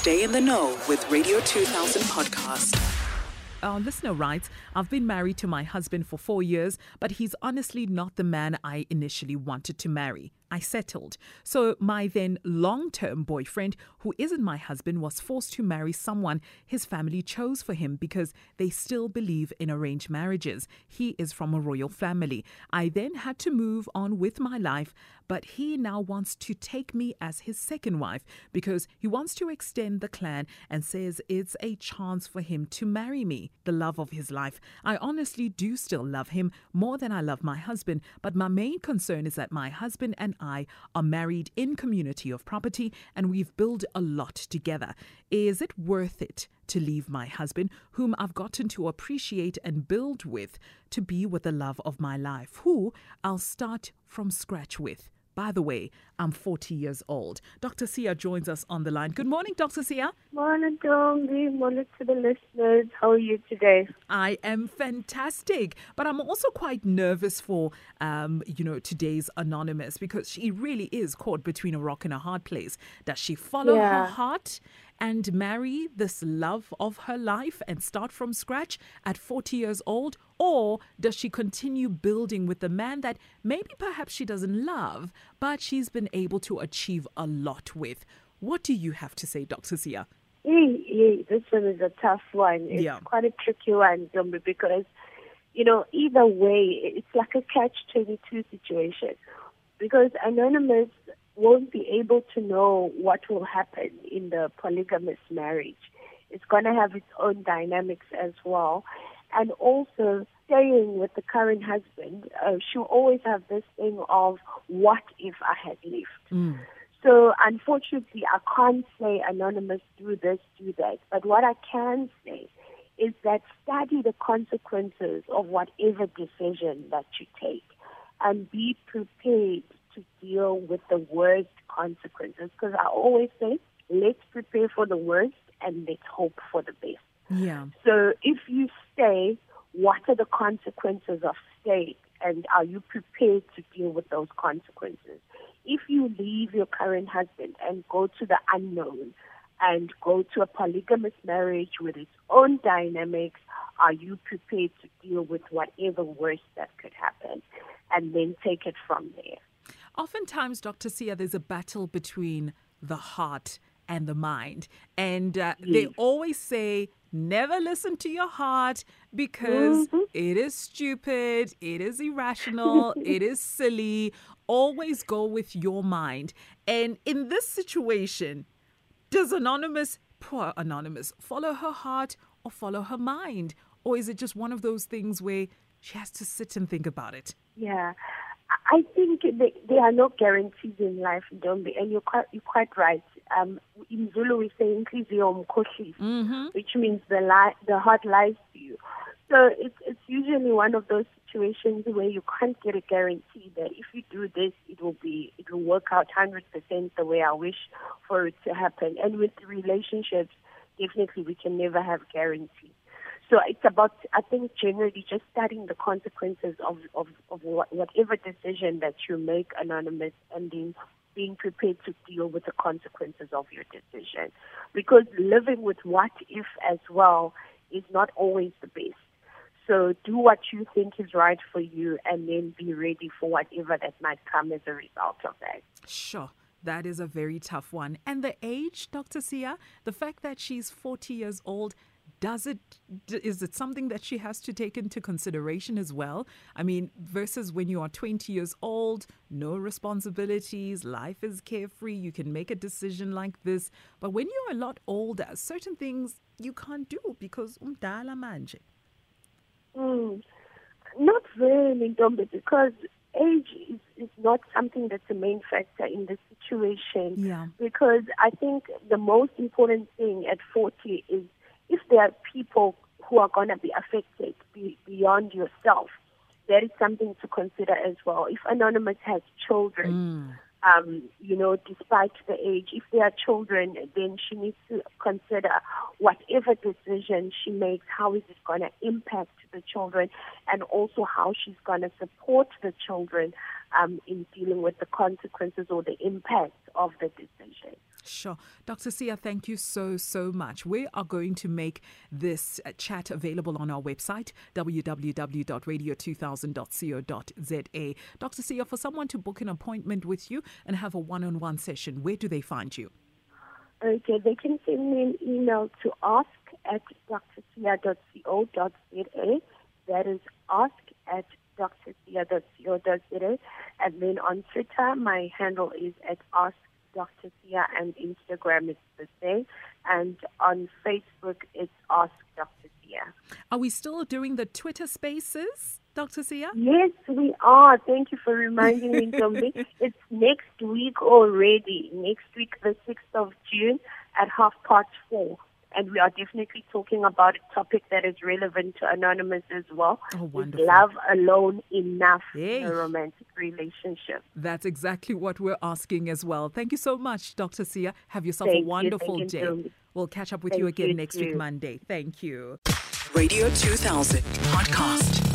Stay in the know with Radio 2000 podcast. Oh, Our listener writes, I've been married to my husband for four years, but he's honestly not the man I initially wanted to marry. I settled. So my then long term boyfriend, who isn't my husband, was forced to marry someone his family chose for him because they still believe in arranged marriages. He is from a royal family. I then had to move on with my life, but he now wants to take me as his second wife because he wants to extend the clan and says it's a chance for him to marry me, the love of his life. I honestly do still love him more than I love my husband, but my main concern is that my husband and I are married in community of property and we've built a lot together. Is it worth it to leave my husband, whom I've gotten to appreciate and build with, to be with the love of my life, who I'll start from scratch with? By the way, I'm 40 years old. Dr. Siya joins us on the line. Good morning, Dr. Siya. Morning, Ntombi. Morning to the listeners. How are you today? I am fantastic, but I'm also quite nervous for, um, you know, today's anonymous because she really is caught between a rock and a hard place. Does she follow Yeah. her heart and marry this love of her life and start from scratch at 40 years old? Or does she continue building with the man that maybe perhaps she doesn't love, but she's been able to achieve a lot with? What do you have to say, Dr. Siya? This one is a tough one. It's Yeah. quite a tricky one, Ntombi, because, you know, either way, it's like a catch-22 situation. Because Anonymous won't be able to know what will happen in the polygamous marriage. It's going to have its own dynamics as well. And also, staying with the current husband, uh, she'll always have this thing of, what if I had left? So unfortunately, I can't say anonymous do this, do that. But what I can say is that study the consequences of whatever decision that you take and be prepared to deal with the worst consequences. Because I always say, let's prepare for the worst and let's hope for the best. Yeah. So if you stay, what are the consequences of staying? And are you prepared to deal with those consequences? If you leave your current husband and go to the unknown and go to a polygamous marriage with its own dynamics, are you prepared to deal with whatever worst that could happen? And then take it from there. Oftentimes, Dr. Siya, there's a battle between the heart and the mind. And uh, they always say, never listen to your heart because it is stupid, it is irrational, it is silly. Always go with your mind. And in this situation, does Anonymous, poor Anonymous, follow her heart or follow her mind? Or is it just one of those things where she has to sit and think about it? Yeah, I think they, there are no guarantees in life, Ntombi, and you're quite, you're quite right. Um, in Zulu, we say "inhliziyo umkhohlisa," which means the li- the heart lies to you. So it's it's usually one of those situations where you can't get a guarantee that if you do this, it will be it will work out hundred percent the way I wish for it to happen. And with relationships, definitely we can never have guarantees. So it's about, I think, generally just studying the consequences of, of, of what, whatever decision that you make anonymous and then being prepared to deal with the consequences of your decision. Because living with what if as well is not always the best. So do what you think is right for you and then be ready for whatever that might come as a result of that. Sure. That is a very tough one. And the age, Dr. Siya, the fact that she's 40 years old, does it is it something that she has to take into consideration as well? I mean, versus when you are 20 years old, no responsibilities, life is carefree, you can make a decision like this. But when you're a lot older, certain things you can't do because umdala manje. Mm, not really, Ntombi, because age is, is not something that's a main factor in the situation. Yeah. Because I think the most important thing at 40 is if there are people who are going to be affected be, beyond yourself, that is something to consider as well. If Anonymous has children, um, you know, despite the age, if there are children, then she needs to consider whatever decision she makes, how is it going to impact the children, and also how she's going to support the children um, in dealing with the consequences or the impact of the decision. Sure. Dr. Siya, thank you so, so much. We are going to make this uh, chat available on our website, www.radio2000.co.za. Dr. Siya, for someone to book an appointment with you and have a one on one session, where do they find you? Okay, they can send me an email to ask at drsiya.co.za. That is ask at drsiya.co.za. And then on Twitter, my handle is at ask Dr. Siya, and Instagram is the same. And on Facebook, it's Ask Dr. Siya. Are we still doing the Twitter spaces, Dr. Siya? Yes, we are. Thank you for reminding me, Ntombi. it's next week already. Next week, the 6th of June at half past four and we are definitely talking about a topic that is relevant to Anonymous as well. Oh, wonderful. Is love alone enough in a romantic relationship? That's exactly what we're asking as well. Thank you so much, Dr. Siya. Have yourself Thank a wonderful you. day. You. We'll catch up with Thank you again you next too. week, Monday. Thank you. Radio 2000 podcast.